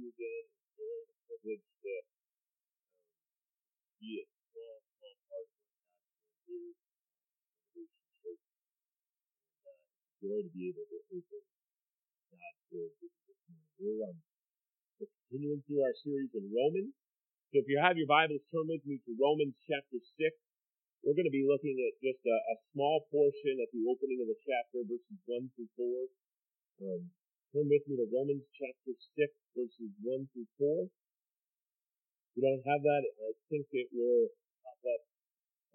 you again. It's joy a privilege to um, be a small, small part of here Church. And uh, joy to be able to open God's Word this morning. We're, um, we're continuing through our series in Romans. So if you have your Bibles, turn with me to Romans chapter 6. We're going to be looking at just a, a small portion at the opening of the chapter, verses 1 through 4. Um, Turn with me to Romans chapter 6, verses 1 through 4. If you don't have that, I think it will pop up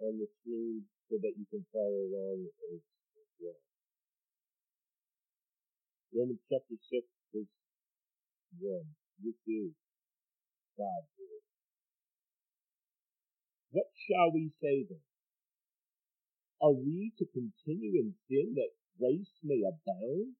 on the screen so that you can follow along as, as well. Romans chapter 6, verse 1. This is God's word. What shall we say then? Are we to continue in sin that grace may abound?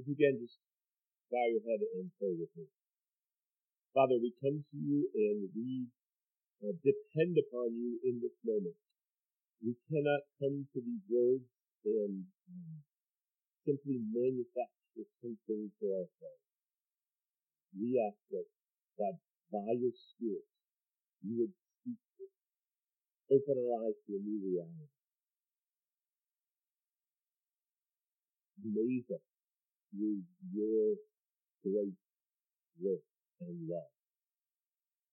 if you can just bow your head and pray with me. Father, we come to you and we uh, depend upon you in this moment. We cannot come to these words and um, simply manufacture something for ourselves. We ask that, God, by your Spirit, you would speak to us, open our eyes to a new reality. Amaze us through your great work and love.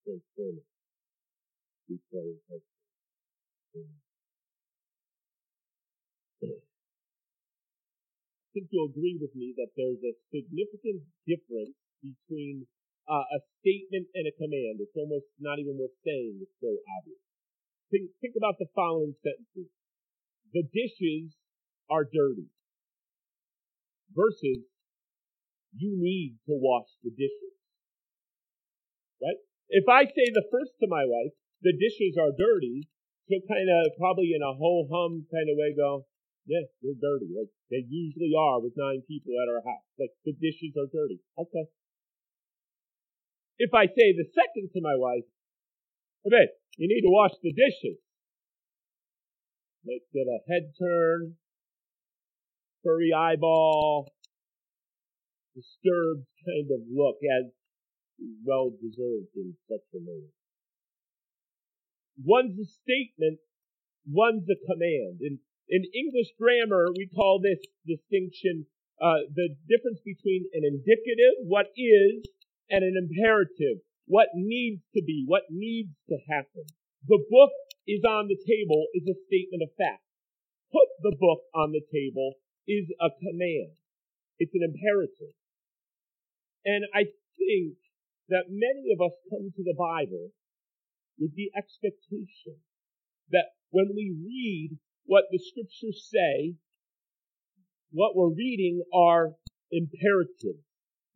Transform us. We pray in. I think you'll agree with me that there's a significant difference between uh, a statement and a command. It's almost not even worth saying. It's so obvious. Think, think about the following sentences. The dishes are dirty versus you need to wash the dishes. Right? If I say the first to my wife, the dishes are dirty, she'll kind of probably in a whole hum kind of way go, yeah, they're dirty. Like they usually are with nine people at our house. Like the dishes are dirty. Okay. If I say the second to my wife, hey, you need to wash the dishes. Might get a head turn, furry eyeball, disturbed kind of look as well deserved in such a moment. One's a statement, one's a command. In, in English grammar, we call this distinction uh, the difference between an indicative, what is, and an imperative, what needs to be, what needs to happen. The book is on the table is a statement of fact. Put the book on the table is a command. It's an imperative. And I think that many of us come to the Bible with the expectation that when we read what the scriptures say, what we're reading are imperatives,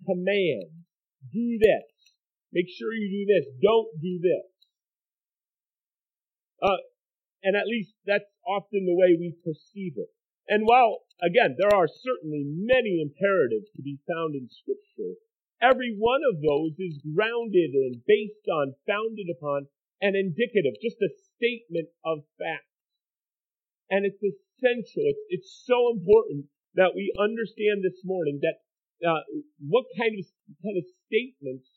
commands. Do this. Make sure you do this. Don't do this. Uh, and at least that's often the way we perceive it. And while, again, there are certainly many imperatives to be found in Scripture, every one of those is grounded and based on, founded upon, and indicative, just a statement of fact. And it's essential, it's, it's so important that we understand this morning that uh, what kind of kind of statements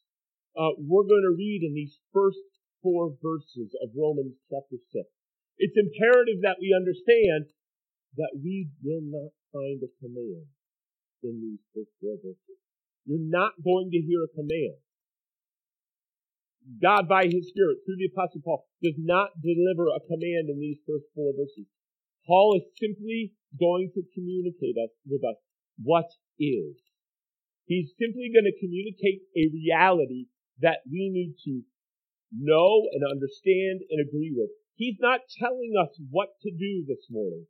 uh, we're going to read in these first four verses of Romans chapter six. It's imperative that we understand that we will not find a command in these first four verses. You're not going to hear a command. God, by His Spirit, through the Apostle Paul, does not deliver a command in these first four verses. Paul is simply going to communicate us, with us what is. He's simply going to communicate a reality that we need to know and understand and agree with. He's not telling us what to do this morning.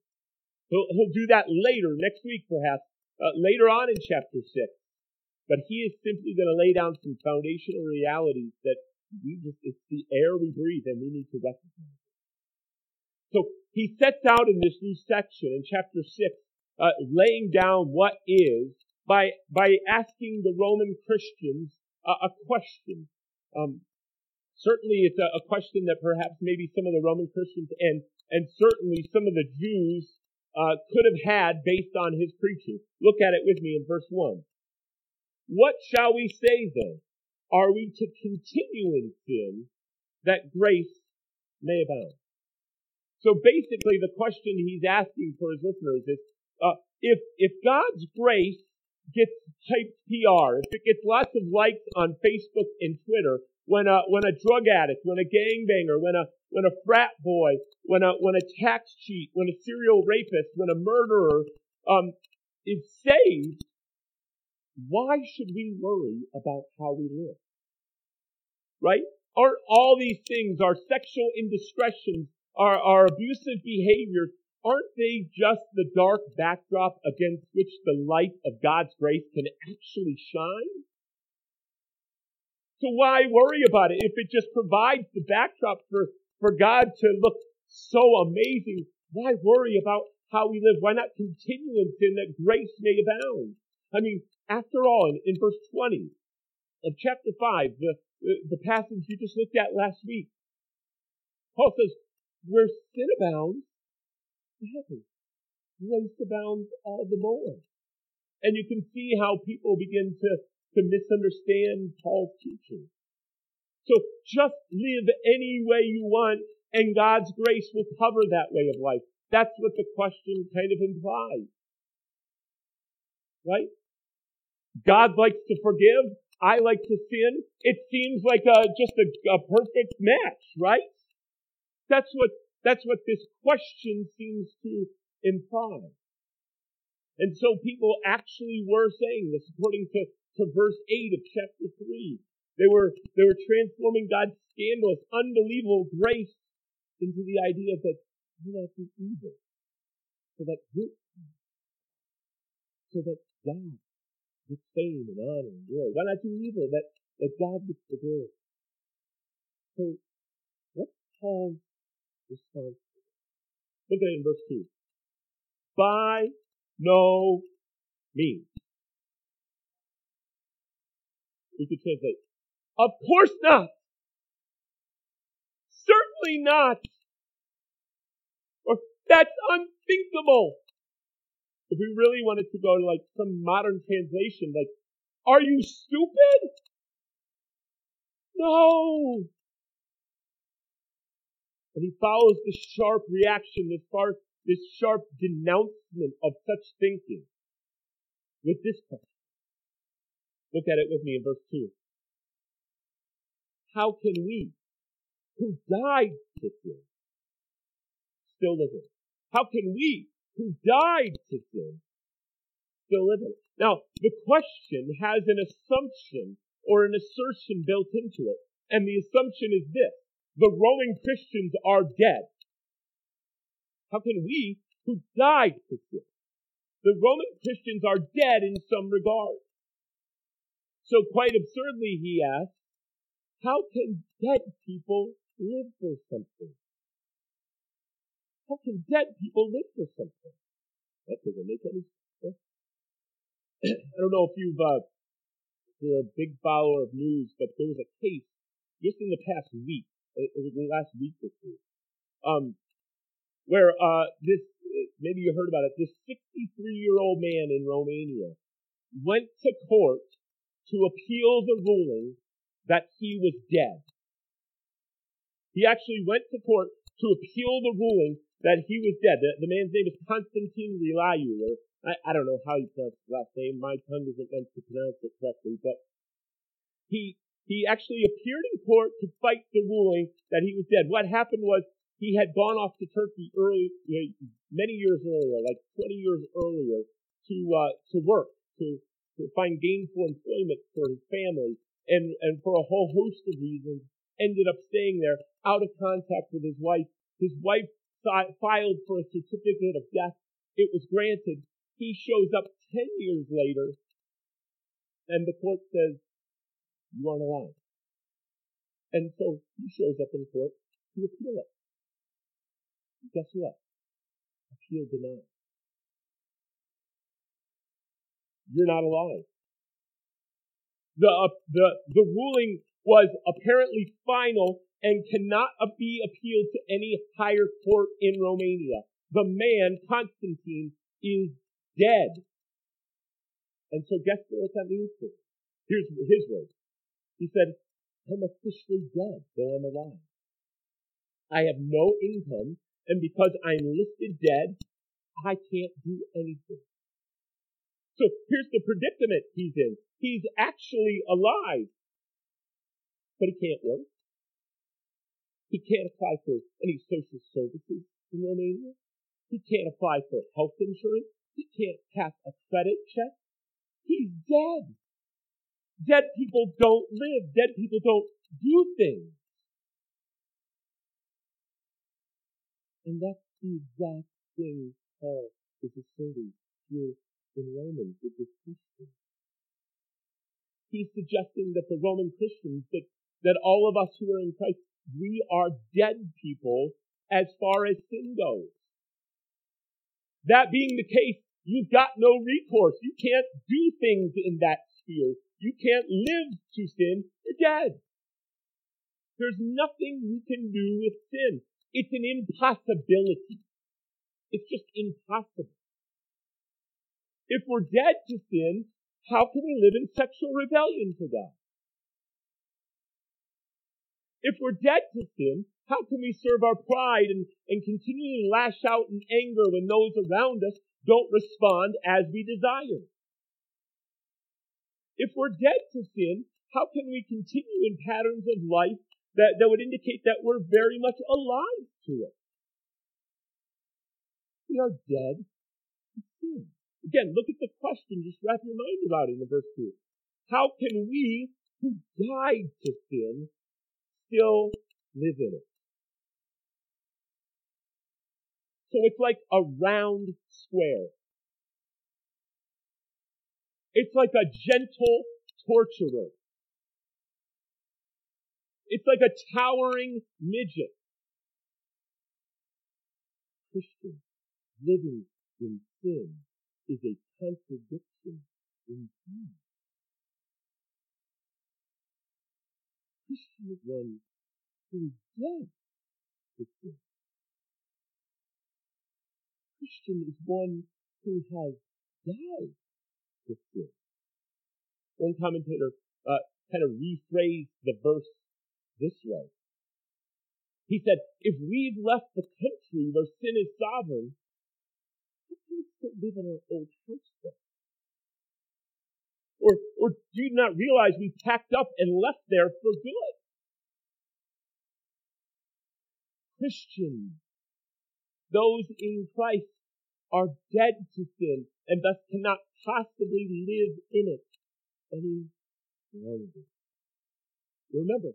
He'll, he'll do that later, next week perhaps, uh, later on in chapter 6. but he is simply going to lay down some foundational realities that we just, it's the air we breathe and we need to recognize. So he sets out in this new section in chapter 6, uh, laying down what is by, by asking the Roman Christians uh, a question. Um, certainly it's a, a question that perhaps maybe some of the Roman Christians and, and certainly some of the Jews uh, could have had based on his preaching. Look at it with me in verse 1. What shall we say then? Are we to continue in sin that grace may abound? So basically the question he's asking for his listeners is, uh, if, if God's grace gets hyped PR, if it gets lots of likes on Facebook and Twitter, when a, when a drug addict, when a gangbanger, when a, when a frat boy, when a, when a tax cheat, when a serial rapist, when a murderer, um, is saved, why should we worry about how we live? Right? Aren't all these things, our sexual indiscretions, our, our abusive behaviors, aren't they just the dark backdrop against which the light of God's grace can actually shine? So why worry about it if it just provides the backdrop for, for God to look so amazing? Why worry about how we live? Why not continue in sin that grace may abound? I mean, after all, in, in verse 20 of chapter 5, the, the, passage you just looked at last week, Paul says, where sin abounds, heaven, grace abounds all the more. And you can see how people begin to, to misunderstand Paul's teaching. So just live any way you want and God's grace will cover that way of life. That's what the question kind of implies. Right? God likes to forgive. I like to sin. It seems like a, just a, a perfect match, right? That's what, that's what this question seems to imply. And so people actually were saying this according to, to verse 8 of chapter 3. They were, they were transforming God's scandalous, unbelievable grace into the idea that do not do evil, so that good, so that God with fame and honor and glory. Why not do evil that, that God gets the glory? So, what's Paul's response Look at it in verse 2. By no means. We could translate, of course not. Certainly not. Or that's unthinkable. If we really wanted to go to like some modern translation, like, are you stupid? No. And he follows this sharp reaction, this far, this sharp denouncement of such thinking with this question. Look at it with me in verse 2. How can we, who died to sin, still live in? How can we, who died to sin still live in it. Now, the question has an assumption or an assertion built into it. And the assumption is this. The Roman Christians are dead. How can we, who died to sin? The Roman Christians are dead in some regard. So quite absurdly, he asks, how can dead people live for something? How can dead people live for something? That doesn't make any sense. I don't know if you've, uh, if you're a big follower of news, but there was a case just in the past week, it was the last week or two, um, where, uh, this, maybe you heard about it, this 63 year old man in Romania went to court to appeal the ruling that he was dead. He actually went to court to appeal the ruling that he was dead. The, the man's name is Constantine Reliu, or I, I don't know how you pronounce his last name. My tongue isn't meant to pronounce it correctly, but he he actually appeared in court to fight the ruling that he was dead. What happened was he had gone off to Turkey early, many years earlier, like 20 years earlier, to uh, to work, to to find gainful employment for his family, and and for a whole host of reasons, ended up staying there, out of contact with his wife. His wife filed for a certificate of death. It was granted. He shows up 10 years later And the court says, you aren't alive. And so he shows up in court to appeal it. Guess what? Appeal denied. You're not alive. The, uh, the, the ruling was apparently final and cannot be appealed to any higher court in Romania. The man, Constantine, is dead. And so guess what that means for him? Here's his words. He said, I'm officially dead, though I'm alive. I have no income, and because I'm listed dead, I can't do anything. So here's the predicament he's in. He's actually alive, but he can't work. He can't apply for any social services in Romania. He can't apply for health insurance. He can't pass a credit check. He's dead. Dead people don't live. Dead people don't do things. And that's the exact thing Paul is asserting here in Romans with this question. He's suggesting that the Roman Christians, that, that all of us who are in Christ, we are dead people as far as sin goes. That being the case, you've got no recourse. You can't do things in that sphere. You can't live to sin. You're dead. There's nothing you can do with sin. It's an impossibility. It's just impossible. If we're dead to sin, how can we live in sexual rebellion to God? If we're dead to sin, how can we serve our pride and, and continually lash out in anger when those around us don't respond as we desire? If we're dead to sin, how can we continue in patterns of life that, that would indicate that we're very much alive to it? We are dead to sin. Again, look at the question, just wrap your mind about it in verse 2. How can we who died to sin still live in it. So it's like a round square. It's like a gentle torturer. It's like a towering midget. Christian living in sin is a contradiction in sin. Christian is one who is dead to sin. Christian is one who has died to sin. One commentator uh, kind of rephrased the verse this way. He said, if we've left the country where sin is sovereign, how can we still live in our old house? Or, or do you not realize we packed up and left there for good? Christians, those in Christ, are dead to sin and thus cannot possibly live in it any longer. Remember,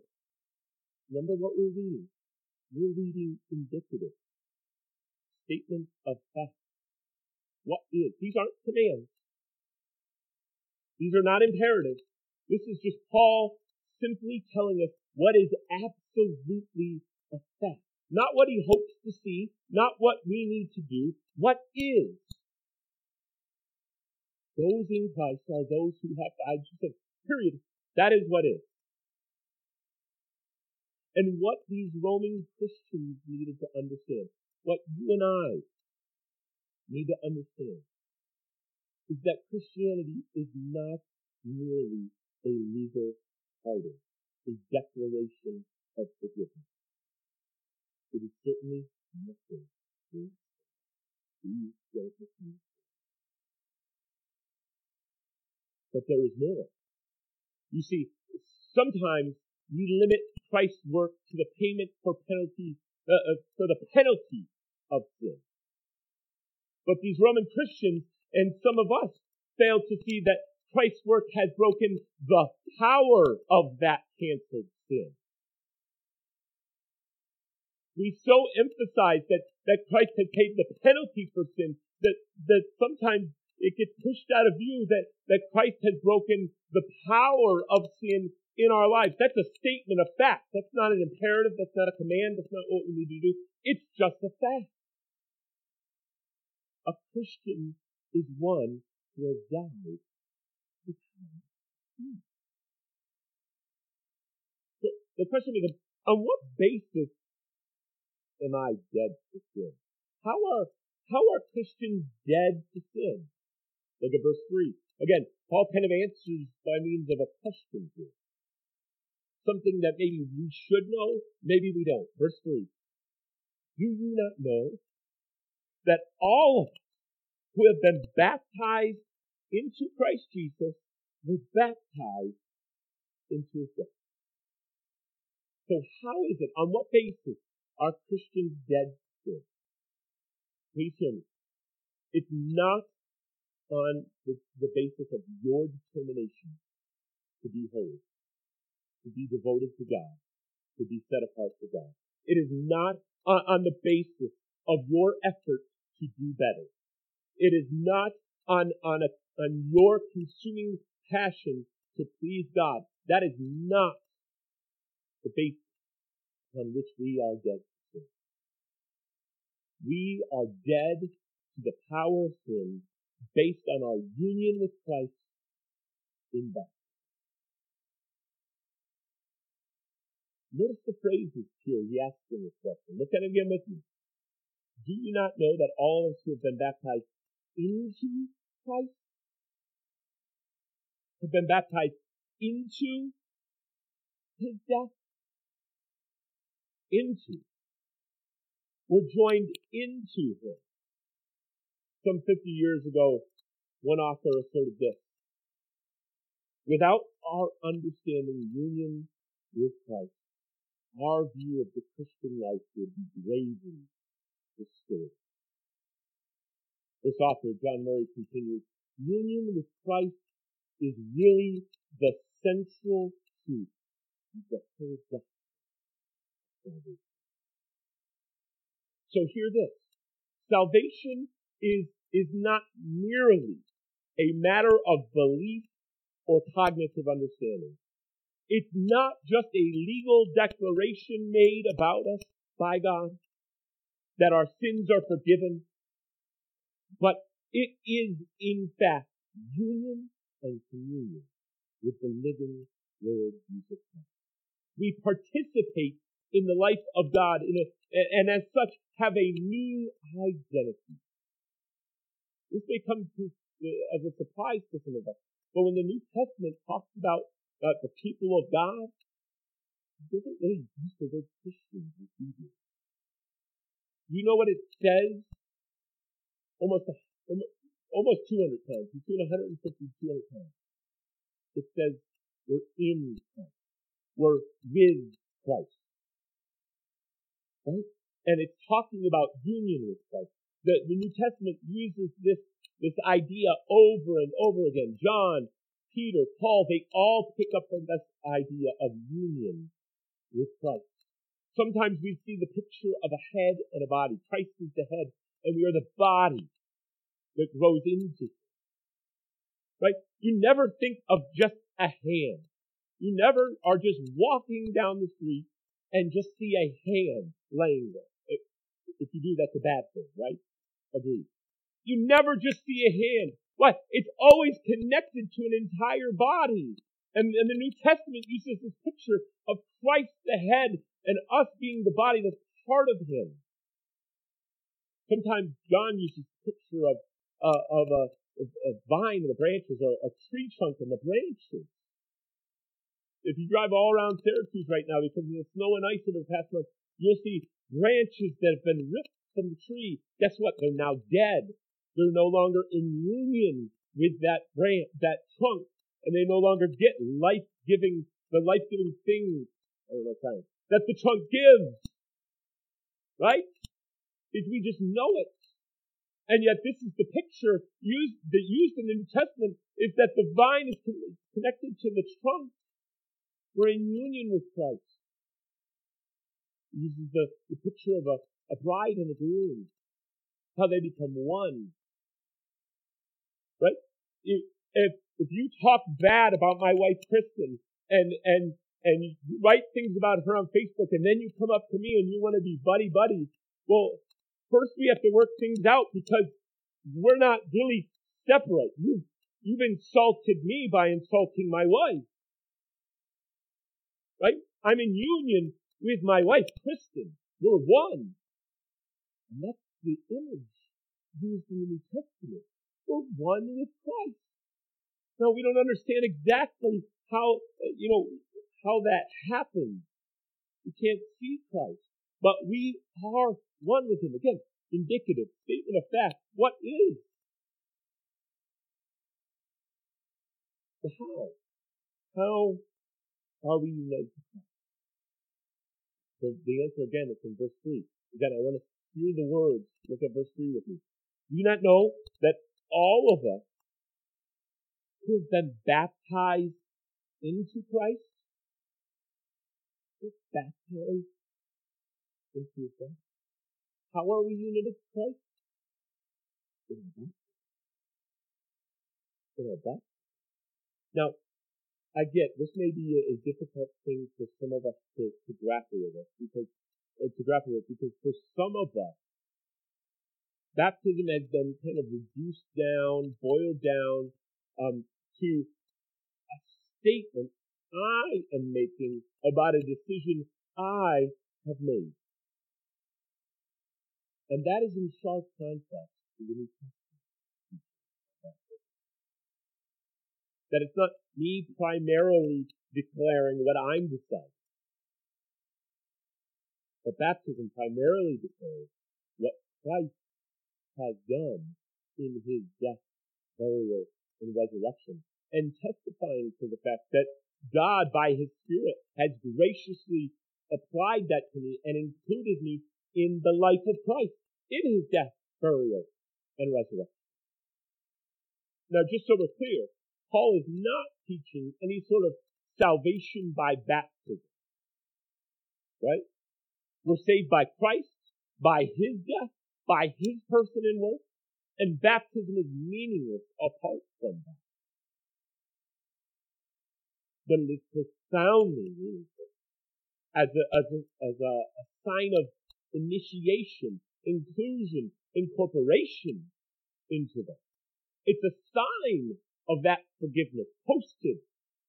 remember what we're reading. We're reading indicative statements of fact. What is? These aren't commands. These are not imperatives. This is just Paul simply telling us what is absolutely a fact. Not what he hopes to see, not what we need to do, what is. Those in Christ are those who have died. Period. That is what is. And what these Roman Christians needed to understand, what you and I need to understand, is that Christianity is not merely a legal pardon, a declaration of forgiveness. It is certainly nothing these don't But there is more. You see, sometimes we limit Christ's work to the payment for penalty, uh, uh, for the penalty of sin. But these Roman Christians and some of us fail to see that Christ's work has broken the power of that canceled sin. We so emphasize that, that Christ has paid the penalty for sin that, that sometimes it gets pushed out of view that, that Christ has broken the power of sin in our lives. That's a statement of fact. That's not an imperative. That's not a command. That's not what we need to do. It's just a fact. A Christian is one who has died So the question is, on what basis am I dead to sin? How are how are Christians dead to sin? Look at verse 3. Again, Paul kind of answers by means of a question here. Something that maybe we should know, maybe we don't. Verse 3. Do you not know that all of us who have been baptized into Christ Jesus were baptized into his death? So how is it, on what basis are Christians dead sin? Please hear me. It's not on the, the basis of your determination to be holy, to be devoted to God, to be set apart for God. It is not on, the basis of your effort to do better. It is not on, on, a, on your consuming passion to please God. That is not the basis on which we are dead to sin. We are dead to the power of sin based on our union with Christ in baptism. Notice the phrases here he asks in this question. Look at it again with me. Do you not know that all of us who have been baptized into Christ have been baptized into his death? Into. We're joined into him. Some 50 years ago, one author asserted this. Without our understanding union with Christ, our view of the Christian life would be gravely distorted. This author, John Murray, continues, union with Christ is really the central truth of the whole gospel. So hear this. Salvation is, is not merely a matter of belief or cognitive understanding. It's not just a legal declaration made about us by God that our sins are forgiven, but it is in fact union and communion with the living Lord Jesus Christ. We participate in the life of God a, and as such have a new identity. This may come to, uh, as a surprise to some of us, but when the New Testament talks about uh, the people of God, doesn't really use the word Christian either. You know what it says? Almost, almost 200 times, between 150 and 200 times. It says we're in Christ. We're with Christ. Right? And it's talking about union with Christ. The, the New Testament uses this, this idea over and over again. John, Peter, Paul, they all pick up on this idea of union with Christ. Sometimes we see the picture of a head and a body. Christ is the head, and we are the body that grows into. Right? You never think of just a hand. You never are just walking down the street and just see a hand laying there. If you do, that's a bad thing, right? Agreed. You never just see a hand. What? It's always connected to an entire body. And, and the New Testament uses this picture of Christ the head and us being the body that's part of Him. Sometimes John uses picture of, uh, of a, a vine and the branches or a tree trunk and the branches. If you drive all around Syracuse right now because of the snow and ice over the past month, you'll see branches that have been ripped from the tree. Guess what? They're now dead. They're no longer in union with that branch, that trunk, and they no longer get life-giving, the life-giving things, I don't know that the trunk gives. Right? If we just know it. And yet this is the picture used, that used in the New Testament is that the vine is connected to the trunk. We're in union with Christ. He uses the, the picture of a, a bride and a groom, how they become one. Right? If, if, if you talk bad about my wife Kristen and, and, and write things about her on Facebook and then you come up to me and you want to be buddy buddy, well, first we have to work things out because we're not really separate. You've, you've insulted me by insulting my wife. Right? I'm in union with my wife, Kristen. We're one. And that's the image used in the New Testament. We're one with Christ. Now we don't understand exactly how, you know, how that happens. We can't see Christ, but we are one with Him. Again, indicative, statement of fact. What is? The how. How are we united to Christ? So the answer again is in verse 3. Again, I want to hear the words. Look at verse 3 with me. Do you not know that all of us who have been baptized into Christ, we're baptized into Christ. How are we united to Christ? In our baptism. In our baptism. Now, I get this may be a, a difficult thing for some of us to, to grapple with it because uh, to grapple with because for some of us baptism has been kind of reduced down, boiled down um, to a statement I am making about a decision I have made. And that is in sharp contrast to the New Testament. That it's not me primarily declaring what I'm deciding. But baptism primarily declares what Christ has done in his death, burial, and resurrection, and testifying to the fact that God, by his Spirit, has graciously applied that to me and included me in the life of Christ, in his death, burial, and resurrection. Now, just so we're clear, Paul is not teaching any sort of salvation by baptism. Right? We're saved by Christ, by His death, by His person and work, and baptism is meaningless apart from that. But it is profoundly meaningful as a, as a, as a, a sign of initiation, inclusion, incorporation into that. It's a sign of that forgiveness posted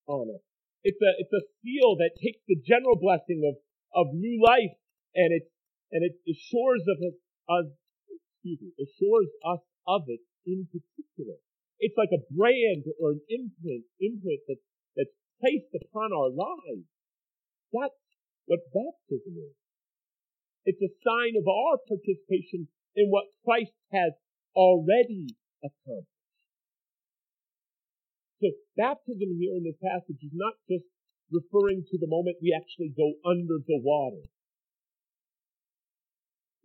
on us. It's a, it's a seal that takes the general blessing of, of new life and it, and it assures of us, us, excuse me, assures us of it in particular. It's like a brand or an imprint, imprint that, that's placed upon our lives. That's what baptism is. It's a sign of our participation in what Christ has already accomplished. So baptism here in this passage is not just referring to the moment we actually go under the water.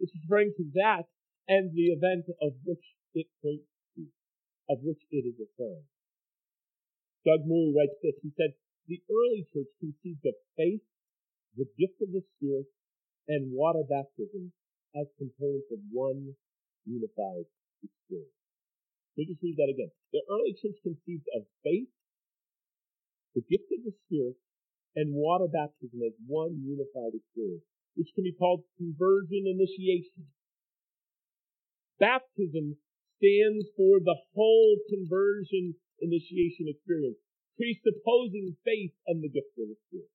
It's referring to that and the event of which it points to, of which it is a. Doug Moo writes this. He said, the early church conceived of faith, the gift of the Spirit, and water baptism as components of one unified experience. Let me just read that again. The early church conceived of faith, the gift of the Spirit, and water baptism as one unified experience, which can be called conversion initiation. Baptism stands for the whole conversion initiation experience, presupposing faith and the gift of the Spirit.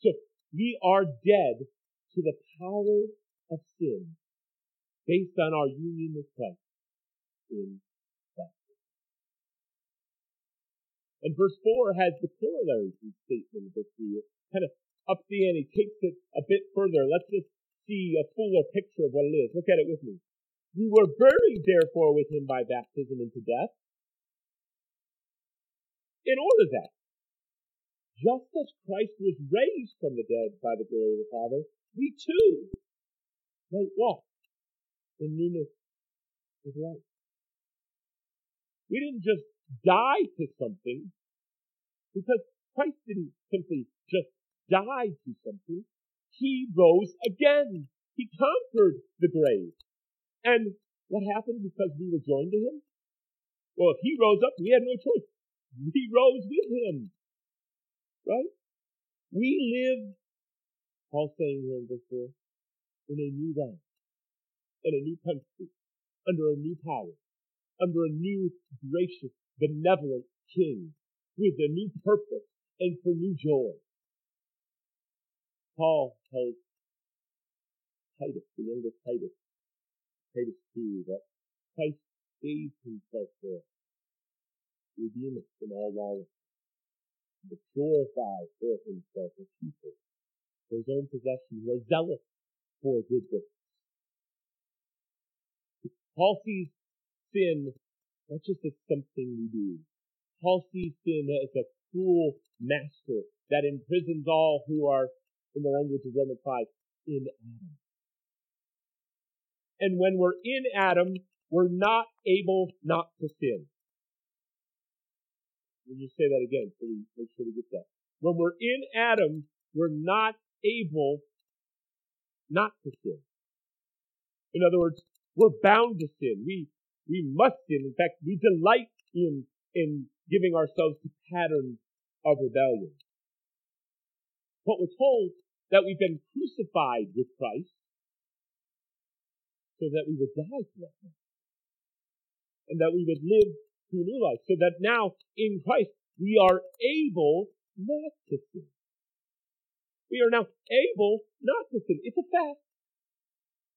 So we are dead to the power of sin based on our union with Christ in baptism. And verse 4 has the corollary to the statement in verse 3. It kind of ups the ante, takes it a bit further. Let's just see a fuller picture of what it is. Look at it with me. We were buried, therefore, with him by baptism into death, in order that, just as Christ was raised from the dead by the glory of the Father, we too might walk in newness of life. We didn't just die to something because Christ didn't simply just die to something. He rose again. He conquered the grave. And what happened because we were joined to him? Well, if he rose up, we had no choice. We rose with him. Right? We live, Paul saying here in verse 4, in a new realm, in a new country, under a new power, under a new gracious, benevolent king, with a new purpose and for new joy. Paul tells Titus, the younger Titus, Titus 2, that Christ gave himself for us, redeem us from all lawlessness, to purify for himself a people for his own possession who are zealous for good works. Paul sees sin not just as something we do. Paul sees sin as a cruel master that imprisons all who are, in the language of Romans 5, in Adam. And when we're in Adam, we're not able not to sin. Let me just say that again so we make sure we get that. When we're in Adam, we're not able not to sin. In other words, we're bound to sin. We, we must sin. In fact, we delight in, in giving ourselves to patterns of rebellion. But we're told that we've been crucified with Christ so that we would die to that and that we would live to a new life. So that now in Christ we are able not to sin. We are now able not to sin. It's a fact.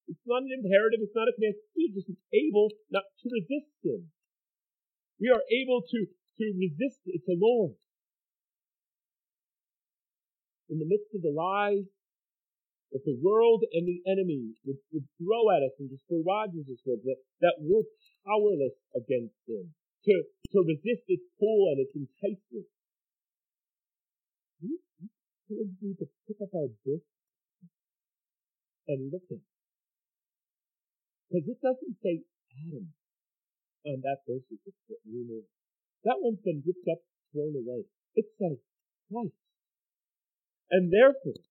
It's not an imperative. It's not a command. We are just able not to resist sin. We are able to, to resist its allure. In the midst of the lies that the world and the enemy would, would throw at us and just us with, that, that we're powerless against sin, to, to resist its pull and its enticement. We, we need to pick up our book and look at it. Because it doesn't say Adam on that verse we know. That one's been ripped up, thrown away. It says Christ. And therefore,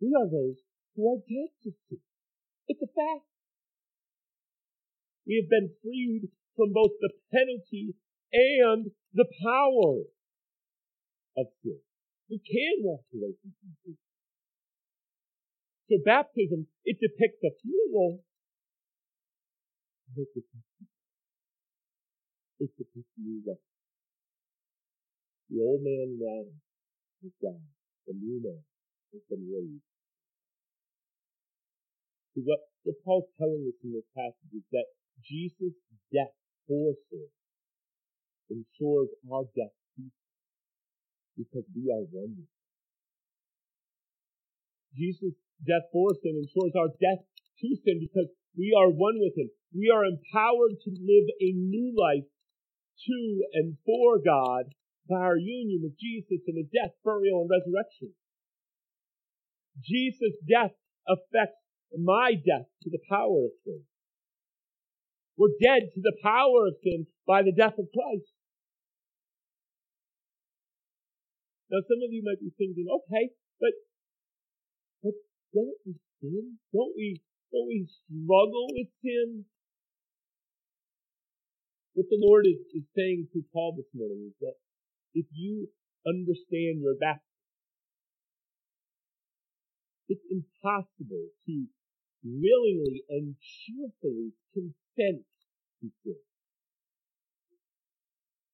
we are those who are dead to sin. It's a fact. We have been freed from both the penalty and the power of sin. We can walk away from sin. So baptism, it depicts a funeral. It depicts new life. The old man now has died. Man has been raised. See, what, what Paul's telling us in this passage is that Jesus' death for sin ensures our death because we are one with Jesus' death for sin ensures our death to sin because we are one with Him. We are empowered to live a new life to and for God by our union with Jesus in the death, burial, and resurrection. Jesus' death affects my death to the power of sin. We're dead to the power of sin by the death of Christ. Now some of you might be thinking, okay, but, but don't we sin? Don't we, don't we struggle with sin? What the Lord is, is saying to Paul this morning is that if you understand your baptism, it's impossible to willingly and cheerfully consent to sin.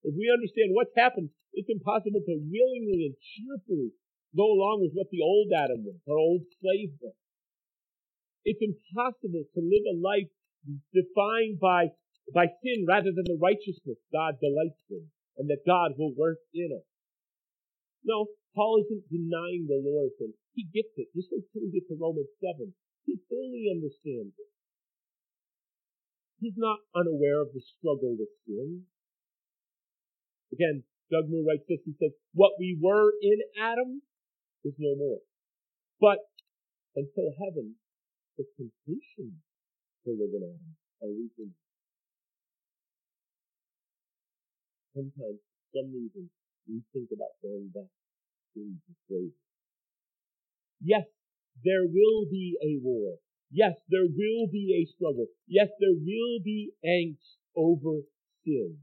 If we understand what's happened, it's impossible to willingly and cheerfully go along with what the old Adam was, our old slave was. It's impossible to live a life defined by, by sin rather than the righteousness God delights in and that God will work in us. No, Paul isn't denying the Lord. He gets it. Just wait till we get to Romans 7. He fully understands it. He's not unaware of the struggle with sin. Again, Doug Moo writes this. He says, What we were in Adam is no more. But until heaven, the temptation to live in Adam always remains. Sometimes, for some reason, we think about going back to into slavery. Yes, there will be a war. Yes, there will be a struggle. Yes, there will be angst over sin.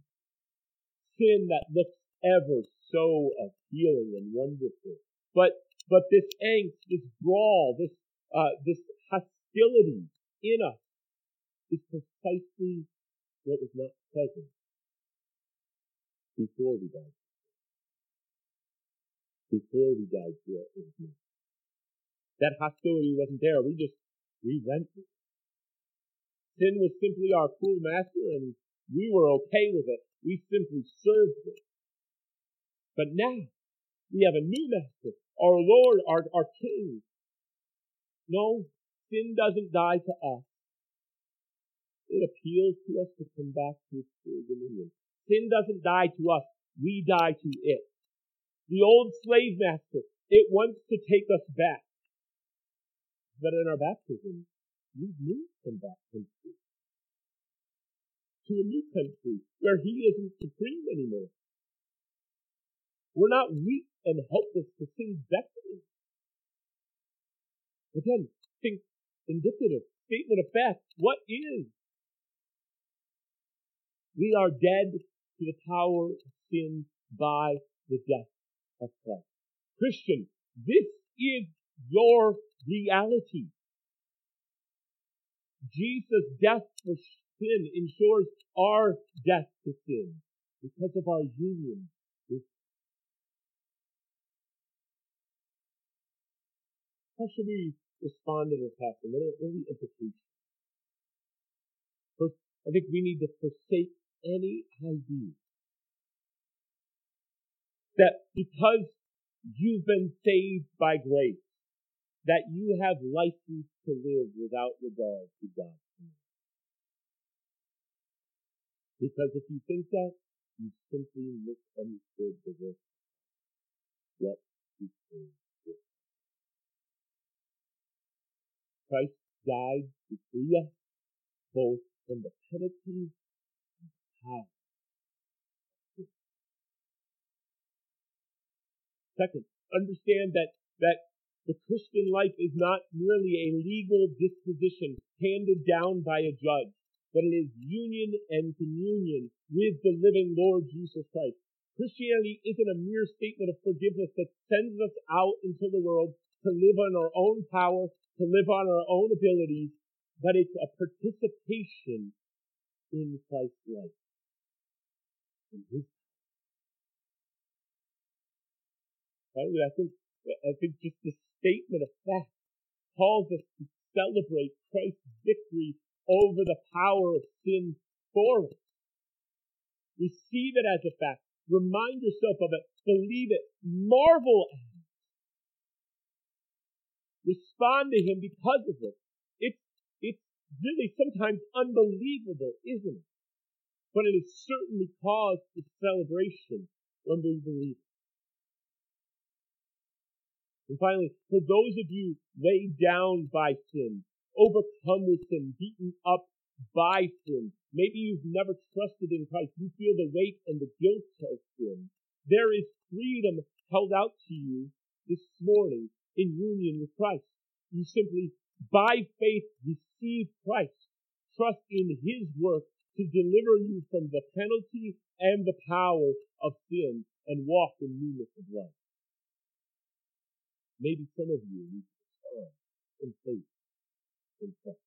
Sin that looks ever so appealing and wonderful. But, but this angst, this brawl, this, uh, this hostility in us is precisely what was not present before we died. Before we died ignorance. That hostility wasn't there. We just, we went it. Sin was simply our cruel master and we were okay with it. We simply served it. But now, we have a new master, our Lord, our, our King. No, sin doesn't die to us. It appeals to us to come back to its full dominion. Sin doesn't die to us. We die to it. The old slave master, it wants to take us back. But in our baptism, we've moved from that country to a new country where he isn't supreme anymore. We're not weak and helpless to sin's beckoning. Again, think indicative, statement of fact. What is? We are dead to the power of sin by the death of Christ. Christian, this is your reality. Jesus' death for sin ensures our death to sin because of our union with How should we respond to this are, what are the implications? First, I think we need to forsake any idea that because you've been saved by grace, that you have license to live without regard to God's God. Because if you think that, you simply misunderstood the work. What he came for. Christ died to free us both from the penalty Second, understand that, that the Christian life is not merely a legal disposition handed down by a judge, but it is union and communion with the living Lord Jesus Christ. Christianity isn't a mere statement of forgiveness that sends us out into the world to live on our own power, to live on our own abilities, but it's a participation in Christ's life. In his Right? I think, I think just the statement of fact calls us to celebrate Christ's victory over the power of sin for us. Receive it as a fact. Remind yourself of it. Believe it. Marvel at it. Respond to Him because of it. It's, it's really sometimes unbelievable, isn't it? But it is certainly cause for celebration when we believe it. And finally, for those of you weighed down by sin, overcome with sin, beaten up by sin, maybe you've never trusted in Christ, you feel the weight and the guilt of sin. There is freedom held out to you this morning in union with Christ. You simply, by faith, receive Christ. Trust in His work to deliver you from the penalty and the power of sin and walk in newness of life. Maybe some of you need to respond in faith in Christ.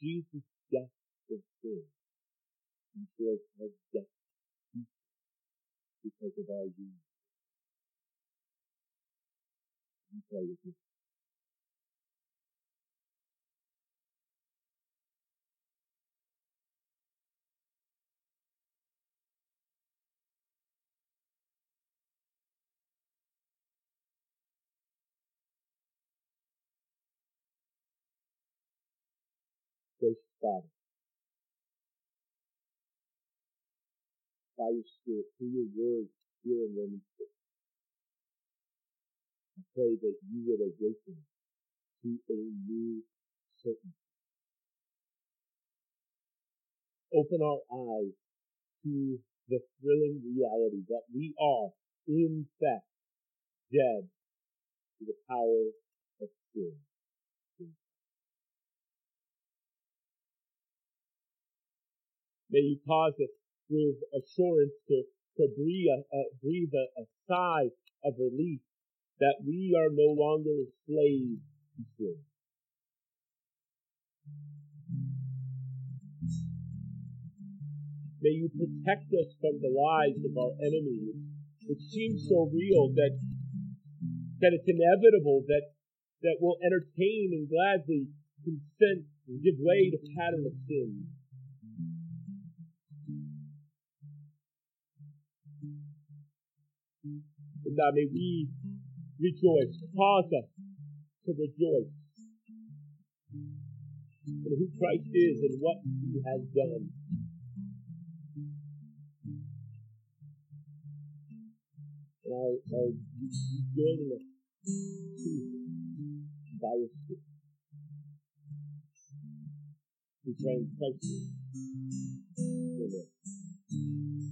Jesus' death for sin ensures our death because of our union. You pray with me. Father. By your Spirit, through your word here in Romans 6, I pray that you would awaken to a new certainty. Open our eyes to the thrilling reality that we are, in fact, dead to the power of sin. May you cause us with assurance to, to breathe, a, breathe a, a sigh of relief that we are no longer slaves to sin. May you protect us from the lies of our enemies, which seem so real that that it's inevitable that that we'll entertain and gladly consent and give way to pattern of sin. And God, may we rejoice, cause us to rejoice in who Christ is and what he has done. And our, our joining us by your Spirit. We pray in Christ's name. Amen.